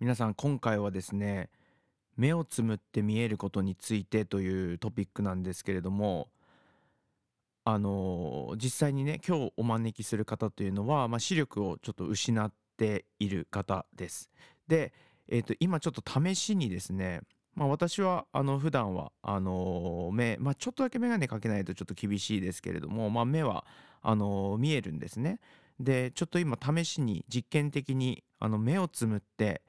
皆さん今回はですね目をつむって見えることについてというトピックなんですけれどもあの実際にね今日お招きする方というのは、まあ、視力をちょっと失っている方ですで、えー、と今ちょっと試しにですねまあ、私はあの普段はあの目、まあ、ちょっとだけ眼鏡かけないとちょっと厳しいですけれども、まあ、目はあの見えるんですね。でちょっと今試しに実験的にあの目をつむって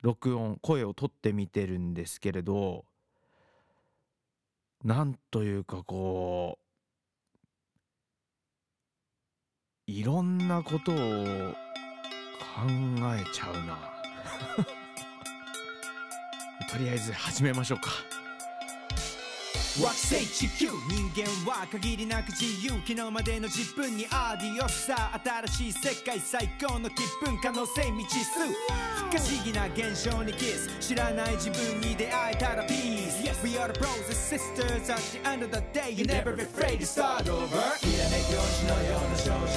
録音声を取ってみてるんですけれどなんというかこういろんなことを考えちゃうな。とりあえず始めましょうか。惑星地球。人間は限りなく自由。昨日までの自分にアディオスさ。新しい世界最高の気分。可能性未知数。不可思議な現象にキス知らない自分に出会えたらピース yes. We are the bros and sisters at the end of the day You never be afraid to start over. きらめき星のような少女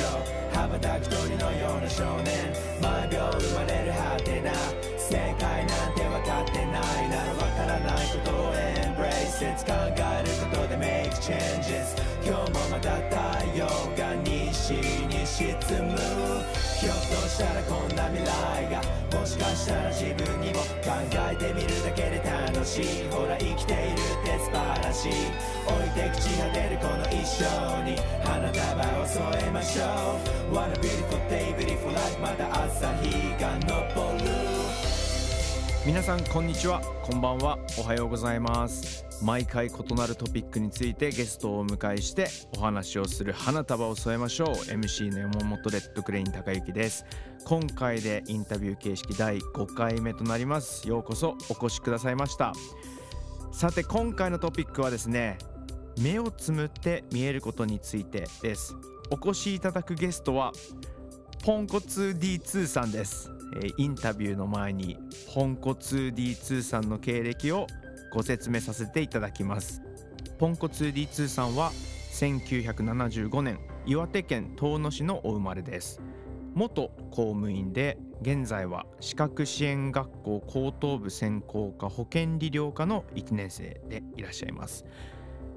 羽ばたく鳥のような少年毎秒生まれるハテナ正解なんて分かってないなら分からないことをエンブレイス考えることで make changes. 今日もまた太陽が西に沈むひょっとしたらこんな未来がもしかしたら自分にも考えてみるだけで楽しい。ほら生きているって素晴らしい置いて朽ち果てるこの一生に。花束を添えましょう。What a beautiful day beautiful life また朝日が昇る。皆さんこんにちは。こんばんは。おはようございます。毎回異なるトピックについてゲストをお迎えしてお話をする花束を添えましょう。MC の山本レッドクレイン高之です。今回でインタビュー形式第5回目となります。ようこそお越しくださいました。さて今回のトピックはですね目をつむって見えることについてです。お越しいただくゲストはポンコツ D2 さんです。インタビューの前にポンコツ D2 さんの経歴をご説明させていただきます。ポンコツ D2 さんは1975年岩手県遠野市のお生まれです。元公務員で現在は資格支援学校高等部専攻科保健理療科の1年生でいらっしゃいます。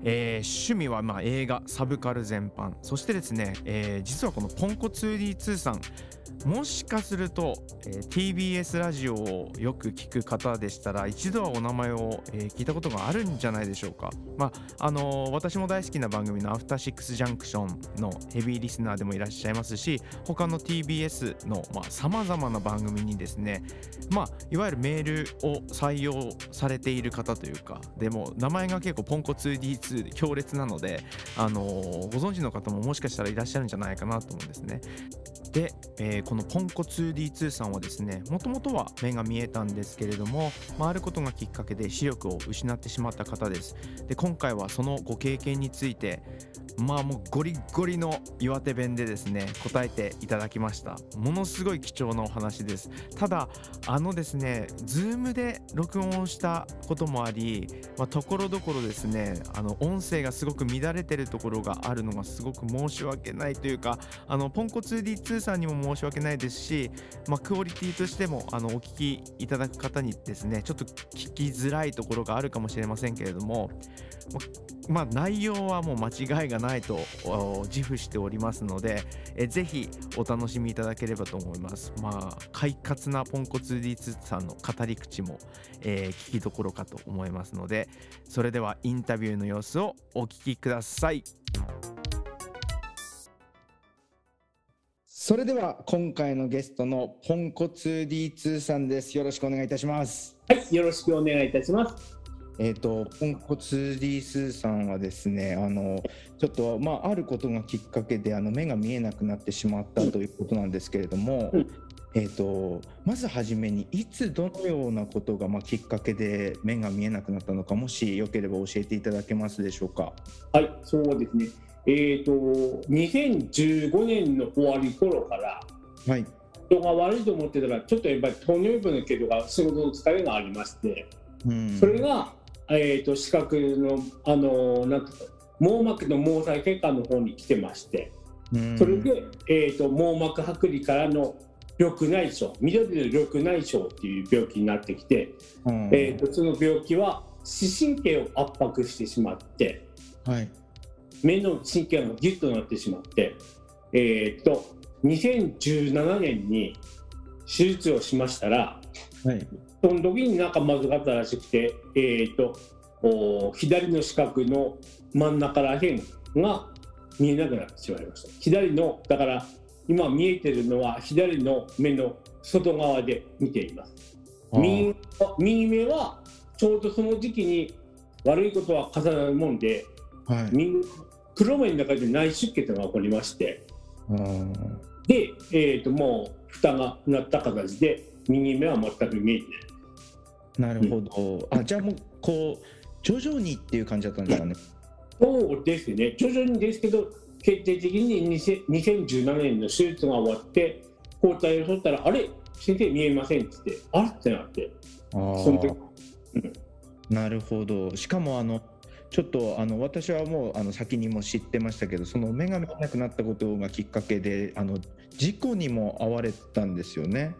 えー、趣味はまあ映画サブカル全般そしてですね、えー、実はこのポンコ 2D2 さんもしかすると、えー、TBS ラジオをよく聞く方でしたら一度はお名前を、えー、聞いたことがあるんじゃないでしょうか。まああのー、私も大好きな番組の「アフターシックスジャンクション」のヘビーリスナーでもいらっしゃいますし他の TBS のさまざ、まな番組にですね、まあ、いわゆるメールを採用されている方というかでも名前が結構ポンコ 2D2 強烈なので、あの、ご存知の方ももしかしたらいらっしゃるんじゃないかなと思うんですね。で、えー、このポンコ 2D2 さんはですねもともとは目が見えたんですけれども、まあ、あることがきっかけで視力を失ってしまった方です。で今回はそのご経験についてまあもうゴリゴリの岩手弁でですね答えていただきました。ものすごい貴重なお話です。ただあのですねズームで録音をしたこともありところどころですねあの音声がすごく乱れてるところがあるのがすごく申し訳ないというかあのポンコ 2D2 さんにも申し訳ないですし、まあ、クオリティとしてもあのお聞きいただく方にですねちょっと聞きづらいところがあるかもしれませんけれどもまあ、内容はもう間違いがないと自負しておりますのでえぜひお楽しみいただければと思います。まあ快活なポンコツ D2 さんの語り口も、えー、聞きどころかと思いますのでそれではインタビューの様子をお聞きください。それでは今回のゲストのポンコツ D2 さんです。よろしくお願いいたします。はいよろしくお願いいたしますえーと、ポンコツリースさんはですねあのちょっと、まあ、あることがきっかけであの目が見えなくなってしまったということなんですけれども、うん、えーと、まずはじめにいつどのようなことが、まあ、きっかけで目が見えなくなったのかもしよければ教えていただけますでしょうか？はいそうですねえーと、2015年の終わり頃から、はい、人が悪いと思ってたらちょっとやっぱり糖尿病のけどが仕事の疲れがありまして、うん、それがえーと、視覚のあのなん網膜の毛細血管の方に来てましてそれで、えーと、網膜剥離からの緑内障緑の緑内障っていう病気になってきて、うん、えーと、その病気は視神経を圧迫してしまって、はい、目の神経がギュッとなってしまって、えーと、2017年に手術をしましたら、はい、その時になんかまずかったらしくて、えーと、と左の四角の真ん中らへんが見えなくなってしまいました。左のだから今見えてるのは左の目の外側で見ています。右右目はちょうどその時期に悪いことは重なるもんで、はい、黒目の中で内出血が起こりましてで、えーと、もう蓋がなった形で右目は全く見えてないなるほど、うん、あじゃあもうこう徐々にっていう感じだったんですかね。そうですね。徐々にですけど決定的に2017年の手術が終わって抗体を取ったらあれ？先生見えませんって言ってあれ？ってなってその時、うん、なるほど。しかもあのちょっとあの私はもうあの先にも知ってましたけどその目が見えなくなったことがきっかけであの事故にも遭われたんですよね。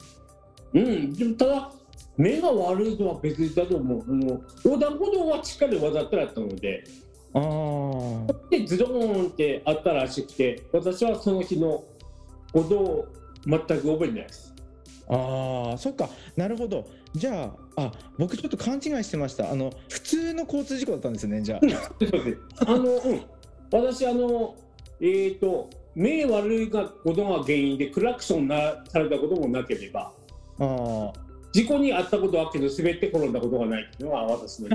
うん、ただ目が悪いのは別だと思う。あの横断歩道はしっかり渡ってあったので、あでズドーンってあったらしくて私はその日の歩道を全く覚えてないです。ああそっか。なるほど。じゃああ僕ちょっと勘違いしてました。あの普通の交通事故だったんですねじゃあ。あのうん。私あのえっ、ー、と目悪いことが原因でクラクションなされたこともなければ。あ事故に遭ったことはあるけど滑って転んだことがないっていうのは私の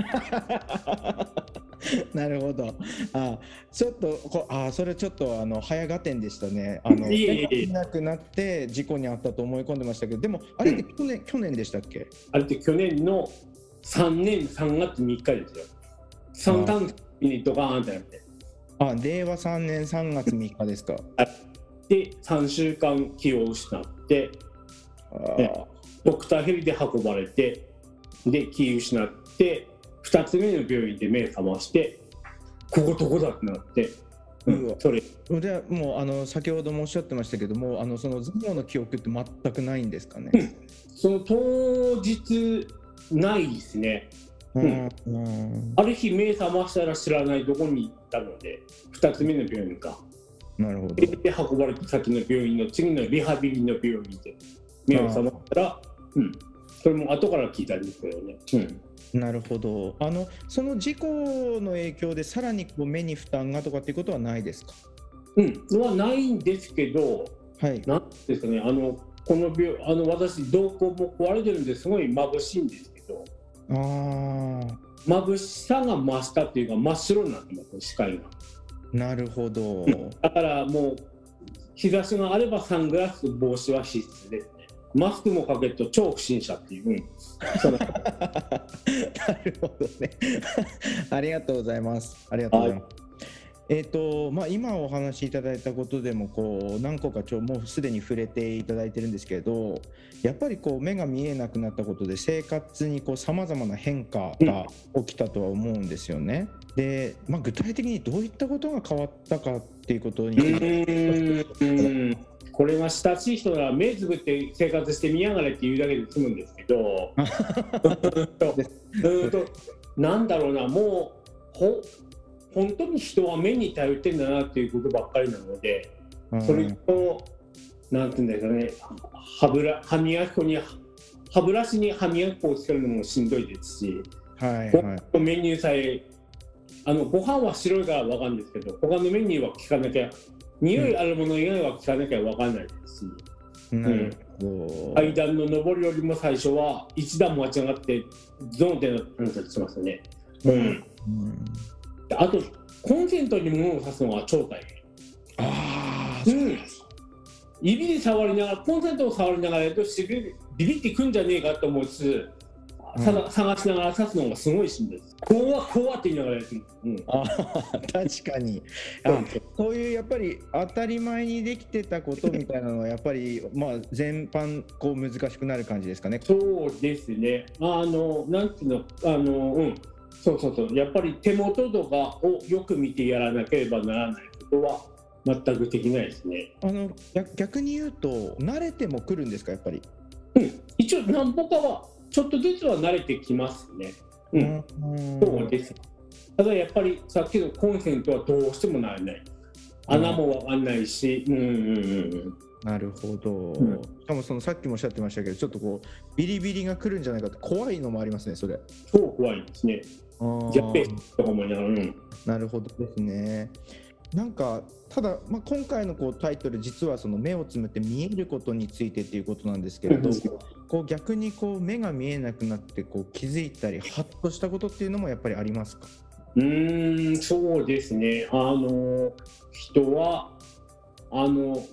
なるほど。あ、ちょっとこあそれちょっとあの早合点でしたね。あのいえいなくなって事故に遭ったと思い込んでましたけど、でもあれって去年、うん、去年でしたっけ？あれって去年の3年3月3日ですよ。三段にドカーンってなって。あ、令和3年3月3日ですか。で3週間気を失って、ドクターヘリで運ばれて、で気を失って。2つ目の病院で目覚ましてここどこだってなって。うん、それ。でもうあの先ほどもおっしゃってましたけどもあのその頭脳の記憶って全くないんですかね、うん、その当日ないですね、うん、うん、ある日目覚ましたら知らないどこに行ったので2つ目の病院か。なるほど。で運ばれた先の病院の次のリハビリの病院で目を覚まったらうん。それも後から聞いたんですけどね、うん。なるほど。あのその事故の影響でさらにこう目に負担がとかっていうことはないですか？うん。はないんですけど、はい、なんですかね。あのこの病あの私瞳孔も壊れてるんです。ごい眩しいんですけど。あ眩しさが増したっていうか真っ白になってます視界が。なるほど、だからもう日差しがあればサングラス帽子は必須で。すねマスクもかけると超不審者っていう、うん、なるほどね。ありがとうございます。ありがとうございます、はい。えーとまあ、今お話しいただいたことでもこう何個かちょもうすでに触れていただいてるんですけどやっぱりこう目が見えなくなったことで生活にさまざまな変化が起きたとは思うんですよね。で、まあ、具体的にどういったことが変わったかっていうことにこれが親しい人なら目つぶって生活して見やがれって言うだけで済むんですけどうんとなんだろうなもうほ本当に人は目に頼ってんだなっていうことばっかりなので、それとなんていうんですかね歯ブラ歯磨き粉に歯ブラシに歯磨き粉をつけるのもしんどいですし、はいはい、メニューさえあのご飯は白いから分かるんですけど他のメニューは聞かなきゃ匂いあるもの以外は聞かなきゃ分かんないです。し、うん、階段の上りよりも最初は一段も間違ってゾーンでなったりしますね。うん、うん。あとコンセントに物を刺すのが超大変。ああ、うん、指で触りながらコンセントを触りながらやるとビビってくんじゃねえかと思いつつ探しながら刺すのがすごいしんどいです。怖怖って言いながらやってる。うん、あ確かに あそういうやっぱり当たり前にできてたことみたいなのはやっぱりまあ全般こう難しくなる感じですかね。そうですね。あのなんていうのあのうんそうそうそうやっぱり手元とかをよく見てやらなければならないことは全くできないですね。あの逆に言うと慣れても来るんですかやっぱり？うん、一応何歩かはちょっとずつは慣れてきますね。うん、そうです。ただやっぱりさっきのコンセントはどうしてもならない。穴もわかんないし、うんうんうん。なるほど、うん、しかもそのさっきもおっしゃってましたけどちょっとこうビリビリが来るんじゃないかって怖いのもありますねそれ。超怖いですね。やっべとか思いながら、うん、なるほどですねなんかただ、まあ、今回のこうタイトル実はその目をつむって見えることについてっていうことなんですけれど、こう逆にこう目が見えなくなってこう気づいたりハッとしたことっていうのもやっぱりありますか？うんそうですね。あの人はあの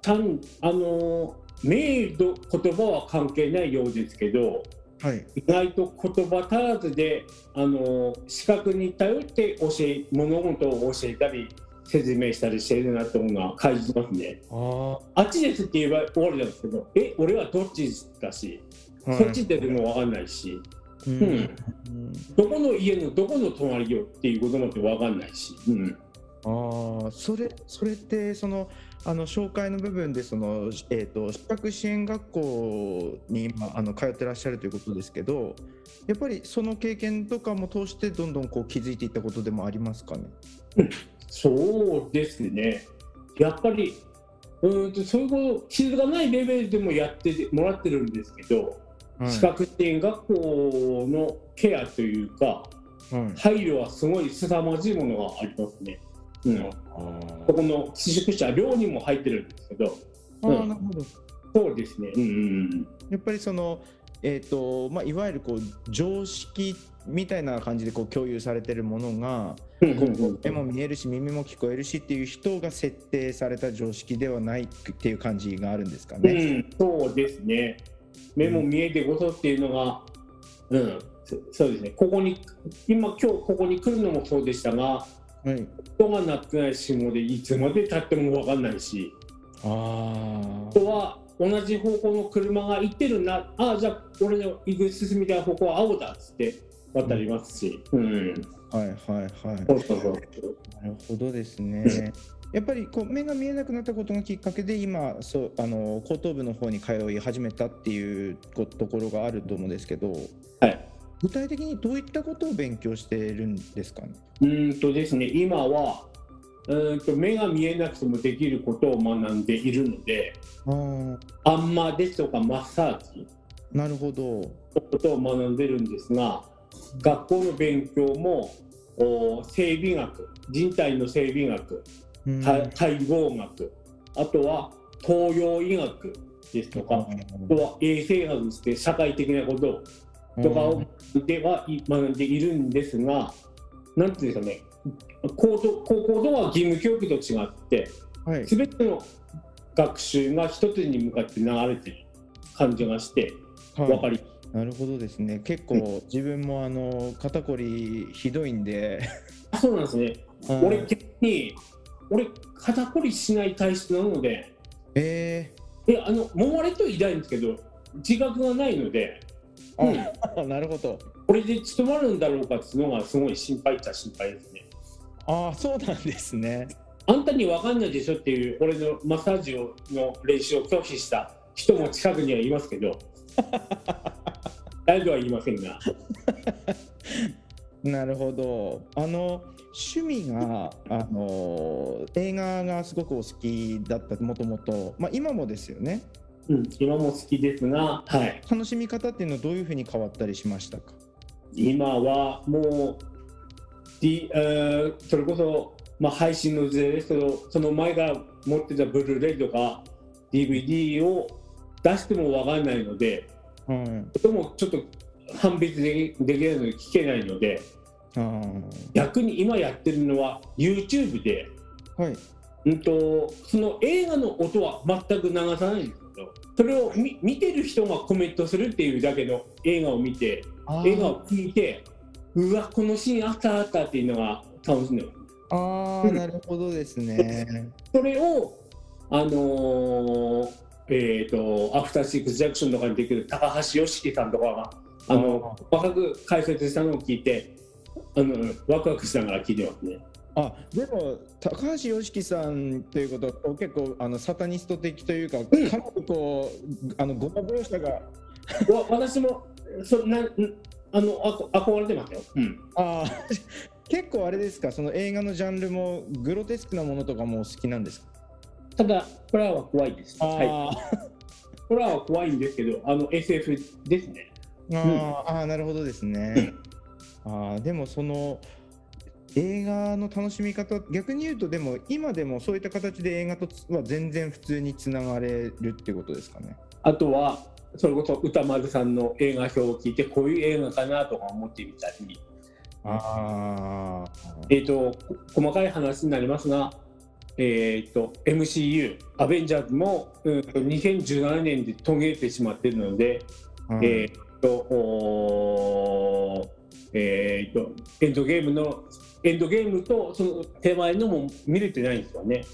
単あの目と言葉は関係ないようですけど、はい、意外と言葉足らずであの視覚に頼って教え物事を教えたり説明したりしているなって思うのは感じますね。あっちですって言えば終わりなんですけどえ俺はどっちだし、はい、そっちってでも分かんないし。うん、うん、どこの家のどこの隣よっていうこともって分かんないし、うん、あそれそれってそのあの紹介の部分でその、えーと、視覚支援学校に今あの通ってらっしゃるということですけどやっぱりその経験とかも通してどんどんこう気づいていったことでもありますかね、うん、そうですね。やっぱりうんとそういうこと気づかないレベルでもやってもらってるんですけど、はい、視覚支援学校のケアというか、はい、配慮はすごい凄まじいものがありますね。うん、ここの寄宿舎寮にも入ってるんですけど、あうん、なるほど。そうですね、うんうん、やっぱりその、えーとまあ、いわゆるこう常識みたいな感じでこう共有されてるものが、目も見えるし耳も聞こえるしっていう人が設定された常識ではないっていう感じがあるんですかね。うん、そうですね。目も見えてこそっていうのが、うん、そうですね。ここに今今日ここに来るのもそうでしたがはい、人がなってない信号でいつまでたっても分かんないし。あとは同じ方向の車が行ってるなああじゃあ俺の行く進みたい方向は青だっつって渡りますし、うん、うん、はいはい。はいなるほどですね。やっぱりこう目が見えなくなったことがきっかけで今そうあの後頭部の方に通い始めたっていうところがあると思うんですけど、はい、具体的にどういったことを勉強しているんですかね？うんとですね今はうんと目が見えなくてもできることを学んでいるのであんまですとかマッサージなるほど。ことを学んでるんですが学校の勉強も生理学人体の生理学解剖学あとは東洋医学ですとかあとは衛生学して社会的なこととかをでは学んでいるんですが、なんていうんですかね、高校高校とは義務教育と違って、す、べ、ての学習が一つに向かって流れてる感じがして、はい、分かりなるほどですね。結構自分もあの肩こりひどいんで。そうなんですね。俺逆に俺肩こりしない体質なので。えー、えあの揉まれと痛いんですけど自覚がないので。うん、なるほど。これで務まるんだろうかっていうのがすごい心配っちゃ心配ですね。ああ、そうなんですね。あんたに分かんないでしょっていう俺のマッサージをの練習を拒否した人も近くにはいますけど、誰とは言いませんが。なるほど。あの趣味があの映画がすごくお好きだったもともと、まあ今もですよね。うん、今も好きですが、はい、楽しみ方っていうのはどういうふうに変わったりしましたか？今はもう、D えー、それこそ、まあ、配信の時代ですけどその前から持ってたブルーレイとか DVD を出しても分かんないので、うん、ともちょっと判別でできないので聞けないので、うん、逆に今やってるのは YouTube で、はい。うんと、その映画の音は全く流さないんですそれを見見てる人がコメントするっていうだけの映画を見て映画を聞いてうわこのシーンあったあったっていうのが楽しいのああ、なるほどですね。それをあのー、えっ、ー、とアフターシックスジャクションとかにできる高橋良樹さんとかがあの細かく解説したのを聞いてあのワクワクしながら聞いてますね。あでも高橋良樹さんということは結構あのサタニスト的というか、うん、かなりこうあのごま描写が私もそなあのあ憧れてますよ、うん、あ 結構あれですか？その映画のジャンルもグロテスクなものとかも好きなんですか？ただホラーは怖いです。はい、ホラーは怖いんですけどあの SF ですね。あ、うん、あなるほどですね、あでもその映画の楽しみ方逆に言うとでも今でもそういった形で映画とは全然普通につながれるっていうことですかね？あとはそれこそ歌丸さんの映画表を聞いてこういう映画かなとか思ってみたり。あえっ、ー、と細かい話になりますがえーと、MCU、アベンジャーズも、うん、2017年で途切れてしまっているので、うん、えーとえーと、エンドゲームのエンドゲームとその手前のも見れてないんですよね。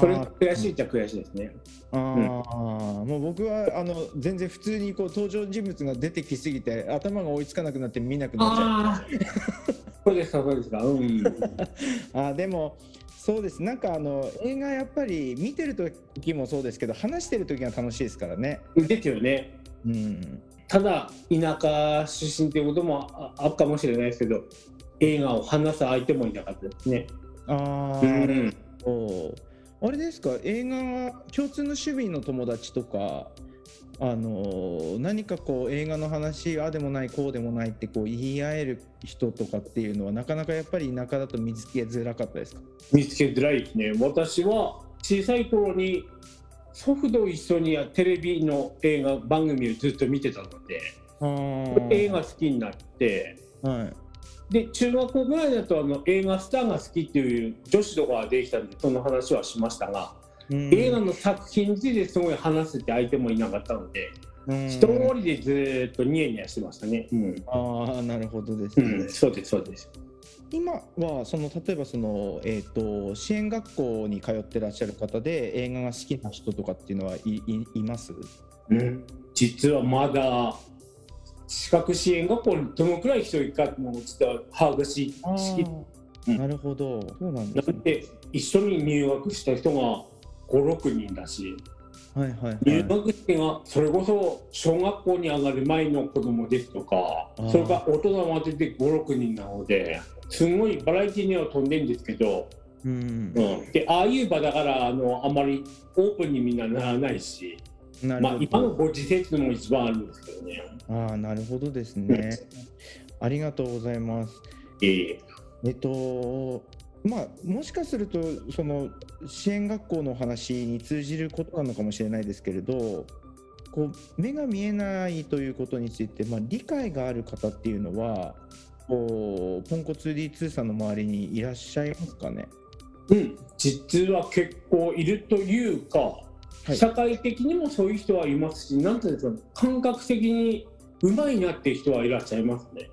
それ悔しいっちゃ悔しいですね。あうん、もう僕はあの全然普通にこう登場人物が出てきすぎて頭が追いつかなくなって見なくなっちゃう。そうですかそうですか。うん。あでもそうですなんかあの映画やっぱり見てる時もそうですけど話してる時が楽しいですからね。ですよね。うん。ただ田舎出身ということもあるかもしれないですけど映画を話す相手もいなかったですね。ああ、うん、あれですか？映画は共通の趣味の友達とかあの何かこう映画の話ああでもないこうでもないってこう言い合える人とかっていうのはなかなかやっぱり田舎だと見つけづらかったですか？見つけづらいですね。私は小さい頃に祖父と一緒にテレビの映画番組をずっと見てたので映画好きになって、はい、で中学校ぐらいだとあの映画スターが好きっていう女子とかができたんでその話はしましたが、映画の作品についてすごい話せて相手もいなかったので。一人でずっとニヤニヤしてましたね。うん、ああ、なるほどですね、うん、そうです、そうです。今はその例えばその、えーと、支援学校に通ってらっしゃる方で映画が好きな人とかっていうのはいいいます、うん、実はまだ資格支援学校にどのくらい人いるかもちょっと把握しうん、なるほど。そうなんです、ね、で一緒に入学した人が56人だし、はいはいはい、入学式がそれこそ小学校に上がる前の子供ですとかそれから大人までで56人なのですごいバラエティーには飛んでるんですけど、うん、うん、でああいう場だからあのあんまりオープンにみんなならないし。まあ、今のご時世っていうのも一番あるんですけどね。ああ、なるほどですね。ありがとうございます。えー、えっと、まあ、もしかすると、その支援学校の話に通じることなのかもしれないですけれど。こう目が見えないということについて、まあ、理解がある方っていうのはこうポンコ 2D2 さんの周りにいらっしゃいますかね？うん実は結構いるというか、はい、社会的にもそういう人はいますしなんていうんですか感覚的にうまいなっていう人はいらっしゃいますね。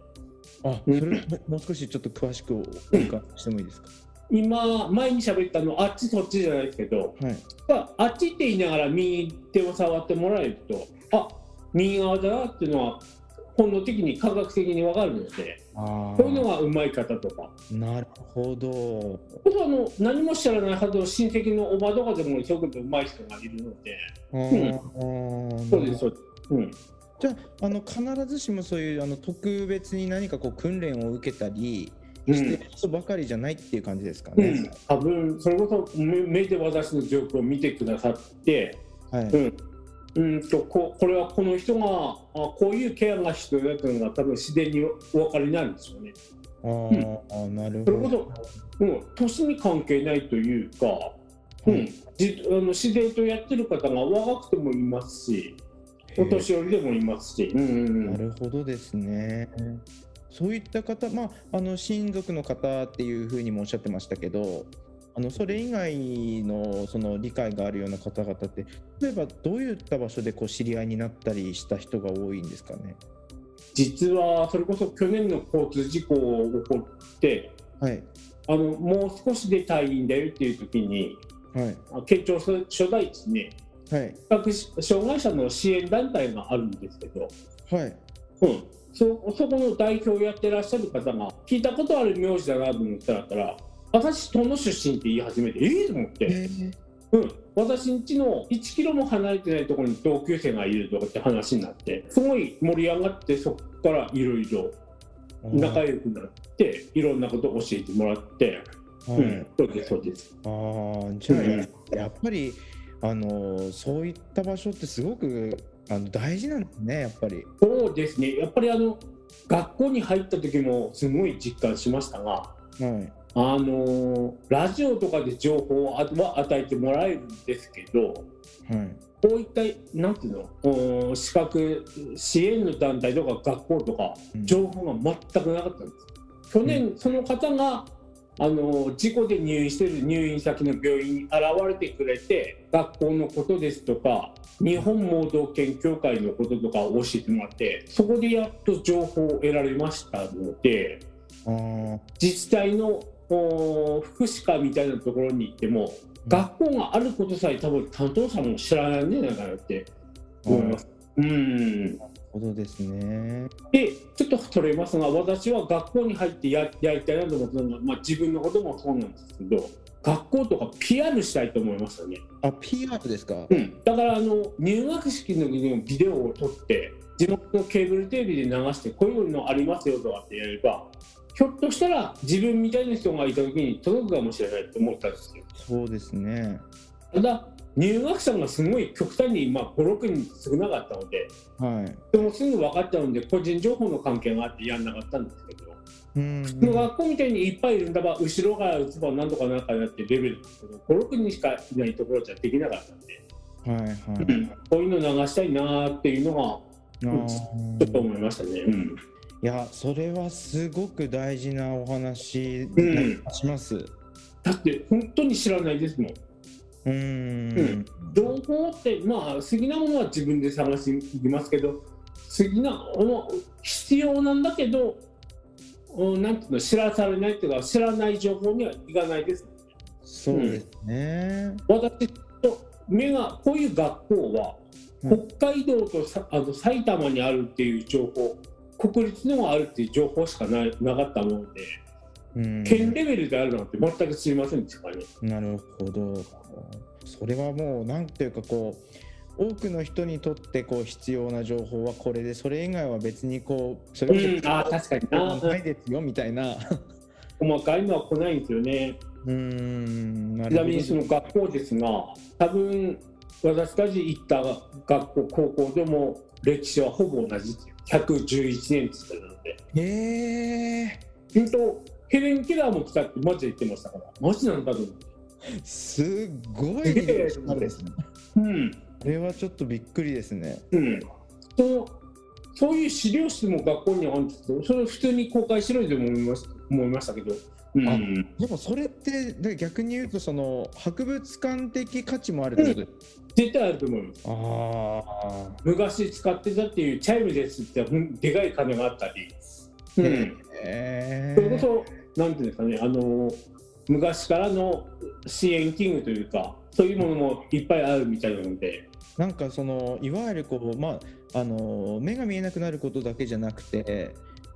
あそれもう少しちょっと詳しくお伺いしてもいいですか、今前に喋ったのあっちそっちじゃないですけど、はい、あっちって言いながら右手を触ってもらえるとあ右側だなっていうのは本能的に科学的に分かるのでそういうのがうまい方とか。なるほど。あの何も知らないはずの親戚のおばとかでも一生懸命うまい人がいるので、うん、そうですそうです、うん、じゃああの必ずしもそういうあの特別に何かこう訓練を受けたりしてる人ばかりじゃないっていう感じですかね、うん、多分それこそ目で私の状況を見てくださって、はい。うんうんとここれはこの人があこういうケアが必要だというのが多分自然にお分かりになるんですよね。あ、うん、なるほど。それこそ、うん、年に関係ないというか、うん、じあの自然とやってる方が若くてもいますしお年寄りでもいますし。うんうんうん、なるほどですね。そういった方、まあ、あの親族の方っていうふうにもおっしゃってましたけど、あのそれ以外のその理解があるような方々って例えばどういった場所でこう知り合いになったりした人が多いんですかね？実はそれこそ去年の交通事故が起こって、はい、あのもう少しで退院だよっていう時に、はい、県庁所在地に、はい、障害者の支援団体があるんですけど、はい。うん、そそこの代表をやってらっしゃる方が聞いたことある名字だなと思ったら私、遠野出身って言い始めて、ええー、と思って、えー、うん、私んちの1キロも離れてないところに同級生がいるとかって話になって、すごい盛り上がって、そこからいろいろ仲良くなって、いろんなことを教えてもらって、うん、そうです、そうです。ああ、じゃあ、うん、やっぱり、あのそういった場所ってすごくあの大事なんですね、やっぱり。そうですね、やっぱりあの学校に入った時もすごい実感しましたが、はい、あのラジオとかで情報は与えてもらえるんですけど、はい、こういったなんていうの？資格支援の団体とか学校とか情報が全くなかったんです。去年、その方があの事故で入院している入院先の病院に現れてくれて学校のことですとか日本盲導犬協会のこととかを教えてもらってそこでやっと情報を得られましたので自治体の福祉課みたいなところに行っても、学校があることさえ多分担当者も知らないんじゃないかなって思います。うんほどですね。で、ちょっと取れますが、私は学校に入ってややりたいなと思ったのが、まあ、自分のこともそうなんですけど、学校とか PR したいと思いましたね。あ、PR ですか？うん。だからあの入学式の時にビデオを撮って地元のケーブルテレビで流してこういうのありますよとかってやれば、ひょっとしたら自分みたいな人がいた時に届くかもしれないと思ったんですよ。そうですね。ただ入学者がすごい極端に、まあ、5、6人少なかったので、はい、でもすぐ分かっちゃうんで、個人情報の関係があってやんなかったんですけど、普通の学校みたいにいっぱいいるんだば、後ろから打つばなんとかなんかやってレベルですけど、5、6人しかいないところじゃできなかったんで、はいはいこういうの流したいなっていうのが、ちょっと思いましたね。うんいやそれはすごく大事なお話します、うん、だって本当に知らないですもん。うん、情報ってまあ好きなものは自分で探しに行きますけど好きなも必要なんだけどなんていうの知らされないっていうか知らない情報にはいかないです、そうですね、うん、私と目がこういう学校は、北海道とさあの埼玉にあるっていう情報国立にもあるっていう情報しかななかったもので。県レベルであるなんて全く知りませんでしたね。なるほど。それはもうなんていうかこう多くの人にとってこう必要な情報はこれでそれ以外は別にこうそれは、うん、あ確かになないですよみたいな細かいのは来ないんですよね。うんちなみにその学校ですが多分私たち行った学校高校でも歴史はほぼ同じ111年って言ってたので。へえ。本当ヘレン・ケラーも来たってマジで言ってましたから、マジなんだと思って。すごいですね。うん。これはちょっとびっくりですね。うん。そうそういう資料室も学校にあるんですけど、それ普通に公開しろよと思いま思いましたけど。うん、でもそれって逆に言うとその博物館的価値もあるってこと、うん、絶対あると思います。あ昔使ってたっていうチャイムですってでかい金があったり、うん、えー、それこそなんていうんですかねあの昔からの支援器具というかそういうものもいっぱいあるみたいなので。なんかそのいわゆるこう、まあ、あの目が見えなくなることだけじゃなくて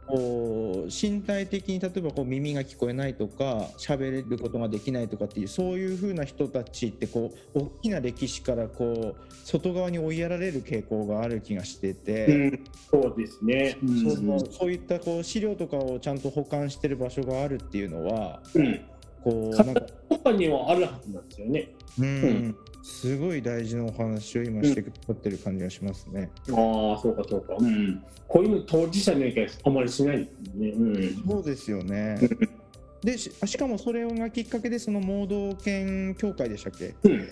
こう身体的に例えばこう耳が聞こえないとか喋れることができないとかっていうそういうふうな人たちってこう大きな歴史からこう外側に追いやられる傾向がある気がしてて、うん、そうですね、うん、そのそういったこう資料とかをちゃんと保管してる場所があるっていうのは、うん、こうなんか他にはあるはずなんですよね。うんすごい大事なお話を今してくだってる感じがしますね。うん、ああ、そうかそうか。うん。こういうの当事者の意見あまりしないね。うん。そうですよね。でししかもそれがきっかけでその盲導犬協会でしたっけ、うん、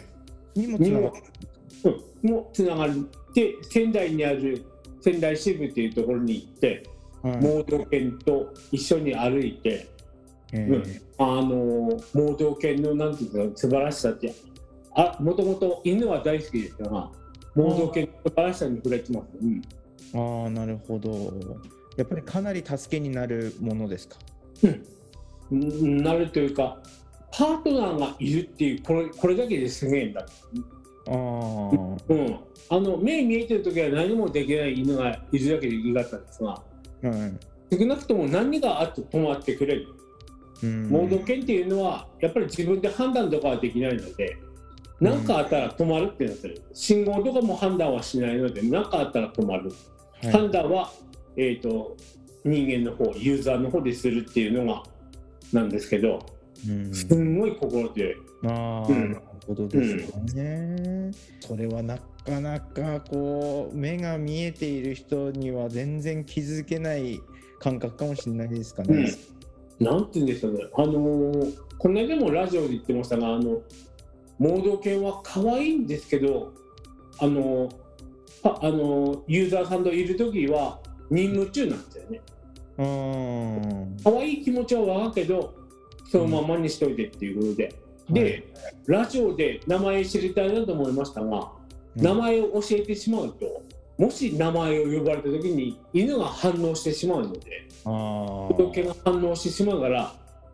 にもつながる。うん、もつながって仙台にある仙台支部っていうところに行って、はい、盲導犬と一緒に歩いて、えー、うん、あの盲導犬のなんていうか素晴らしさってあもともと犬は大好きですから盲導犬らしさに触れてます、うん、ああなるほど。やっぱりかなり助けになるものですか？うん。なるというかパートナーがいるっていうこれこれだけですげえんだあ、うん、あの目見えてる時は何もできない犬がいるだけでいいかったんです。が、はい、少なくとも何があって止まってくれる。盲導犬っていうのはやっぱり自分で判断とかはできないので何かあったら止まるってなってる。信号とかも判断はしないので何かあったら止まる、はい、判断は、えーと、人間の方ユーザーの方でするっていうのがなんですけど、うん、すんごい心強い。あうん、なるほどですね、うん、それはなかなかこう目が見えている人には全然気づけない感覚かもしれないですかね。うん、なんて言うんですかね、あのー、この間もラジオで言ってましたが、あの盲導犬は可愛いんですけど、あのー、あのー、ユーザーさんといる時は任務中なんですよね。可愛い気持ちは分かるけど、そのままにしといてっていうことで。うん、で、はい、ラジオで名前知りたいなと思いましたが、名前を教えてしまうと、もし名前を呼ばれた時に犬が反応してしまうので人気が反応してしまうから、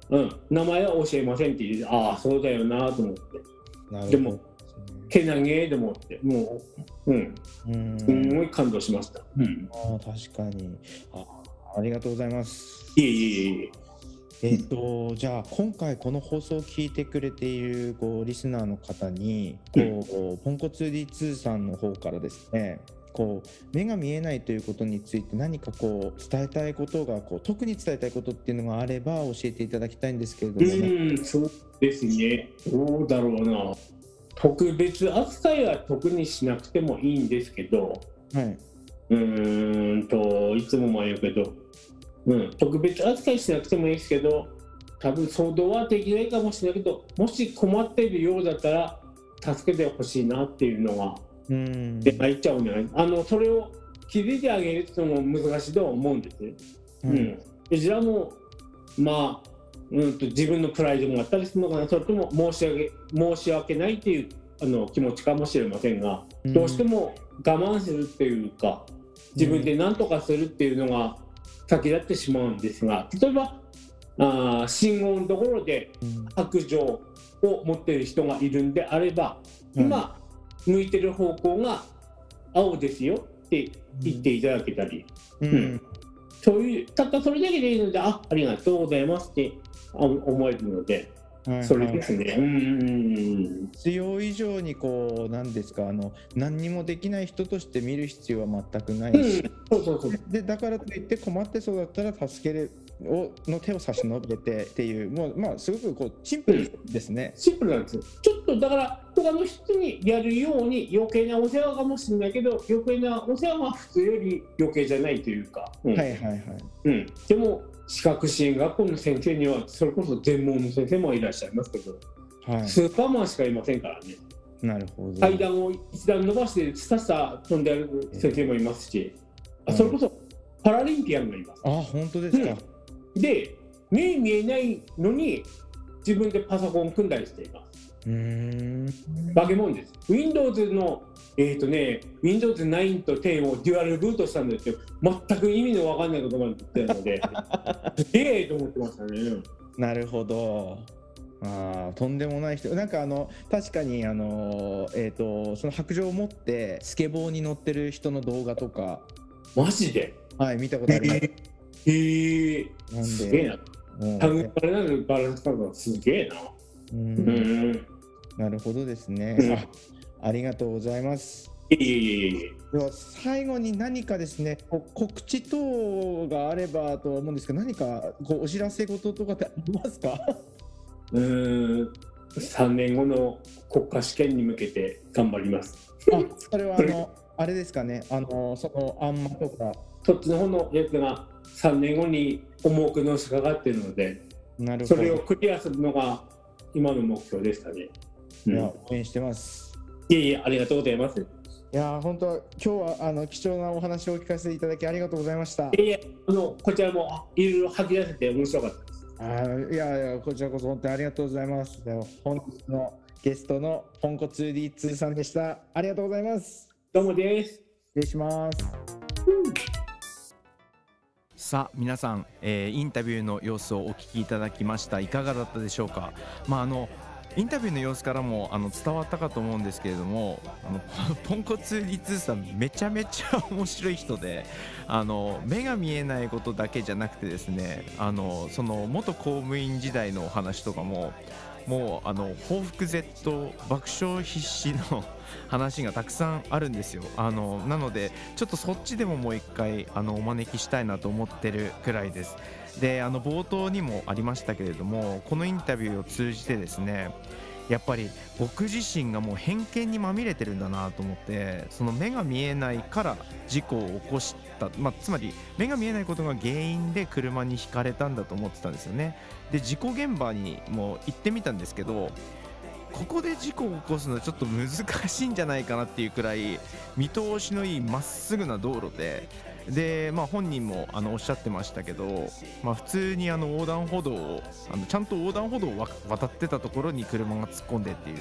うん、名前は教えませんって言ってああそうだよなと思ってでもけなげでもって。もううん。すごい感動しました、うん、あ確かに。あありがとうございます。いえいえいええ。っと、じゃあ今回この放送を聞いてくれているこうリスナーの方にこう、ポンコツ D2 さんの方からですねこう目が見えないということについて何かこう伝えたいことがこう特に伝えたいことっていうのがあれば教えていただきたいんですけれども、ね、うんそうですね。どうだろうな。特別扱いは特にしなくてもいいんですけど、はい、うんといつもも言うけど、うん、特別扱いしなくてもいいですけど。多分騒動はできないかもしれないけど。もし困っているようだったら助けてほしいなっていうのがで入っちゃうんじゃないあのそれを気づいてあげるっていうのも難しいとは思うんです。ね。うん、どちらもまあ、うんと、自分のプライドもあったりするのかな。それとも申し訳申し訳ないっていうあの気持ちかもしれませんが、うん、どうしても我慢するっていうか自分で何とかするっていうのが先立ってしまうんですが例えばあ信号のところで白状を持っている人がいるんであれば、今、向いてる方向が青ですよって言っていただけたり、うん、うん、そういうたったそれだけでいいのであありがとうございますって思えるので。それですね、うん必要以上にこうなんですかあの何にもできない人として見る必要は全くない。し、うん、そうそうそう。でだからといって困ってそうだったら助けるをの手を差し伸べてっていうもうまあすごくこうシンプルですね、シンプルなんですよ。ちょっとだから他の人にやるように余計なお世話かもしれないけど余計なお世話は普通より余計じゃないというか、うん、はいはいはい、うん、でも資格支援学校の先生にはそれこそ全盲の先生もいらっしゃいますけど、はい、スーパーマンしかいませんからね。なるほど。階段を一段伸ばしてさっさ飛んでる先生もいますし、えー、あそれこそパラリンピアンがいます。あ本当ですか、うん。で目見えないのに自分でパソコン組んだりしています。うん化け物です。Windows の、えーとね、Windows 9と10をデュアルブートしたんですよ。全く意味の分かんないことが言ってるので、すげえと思ってましたね。なるほど。あとんでもない人なんかあの確かにあの、えーと、その白状を持ってスケボーに乗ってる人の動画とかマジで？はい見たことあります。へえー、すげえな。タグバランバランス感覚すげえな。うん。なるほどですね。あありがとうございます。いえいえいえいえ。では最後に何かですね、告知等があればと思うんですけど、何かこうお知らせ事とかってありますか？うん、3年後の国家試験に向けて頑張ります。あ、それはあの、あれですかね、あの、その、あんまとか。そっちの方のやつが3年後に重くのしかかっているのでなるほどそれをクリアするのが今の目標でしたね。いや、応援してます。いえいえ、ありがとうございます。いや本当今日はあの貴重なお話を聞かせていただきありがとうございました。いえいえ、あのこちらもいろいろ吐き出せて面白かったです。あいやいやこちらこそ本当にありがとうございます。でも本日のゲストのポンコ 2D2 さんでした。ありがとうございます。どうもです。失礼します。うんさあ皆さん、えー、インタビューの様子をお聞きいただきましたいかがだったでしょうかまああのインタビューの様子からもあの伝わったかと思うんですけれどもあの ポンコツリツーさんめちゃめちゃ面白い人であの目が見えないことだけじゃなくてですねあのその元公務員時代のお話とかももうあの報復 Z 爆笑必至の話がたくさんあるんですよ。あのなのでちょっとそっちでももう一回あのお招きしたいなと思ってるくらいです。であの冒頭にもありましたけれどもこのインタビューを通じてですねやっぱり僕自身がもう偏見にまみれてるんだなと思ってその目が見えないから事故を起こし、まあ、つまり目が見えないことが原因で車にひかれたんだと思ってたんですよね。で事故現場にも行ってみたんですけどここで事故を起こすのはちょっと難しいんじゃないかなっていうくらい見通しのいいまっすぐな道路で。で、まあ、本人もあのおっしゃってましたけど、まあ、普通にあの横断歩道をあのちゃんと横断歩道を渡ってたところに車が突っ込んでっていう。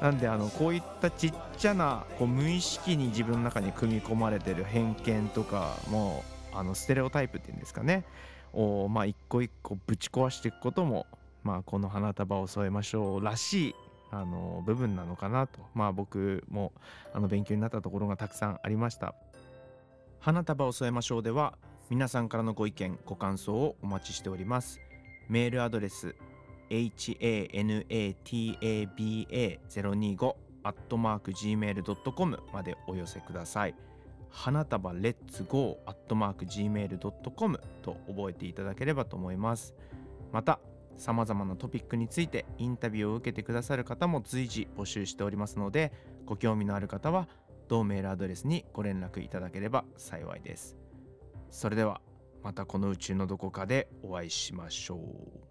なんであのこういったちっちゃなこう無意識に自分の中に組み込まれてる偏見とかもあのステレオタイプっていうんですかね。を、まあ、一個一個ぶち壊していくことも、まあ、この花束を添えましょうらしいあの部分なのかなと、まあ、僕もあの勉強になったところがたくさんありました。花束を添えましょうでは皆さんからのご意見ご感想をお待ちしております。メールアドレス hanataba025 アットマーク gmail.com までお寄せください花束レッツゴーアットマーク gmail.com と覚えていただければと思いますまたさまざまなトピックについてインタビューを受けてくださる方も随時募集しておりますのでご興味のある方は同メールアドレスにご連絡いただければ幸いです。それではまたこの宇宙のどこかでお会いしましょう。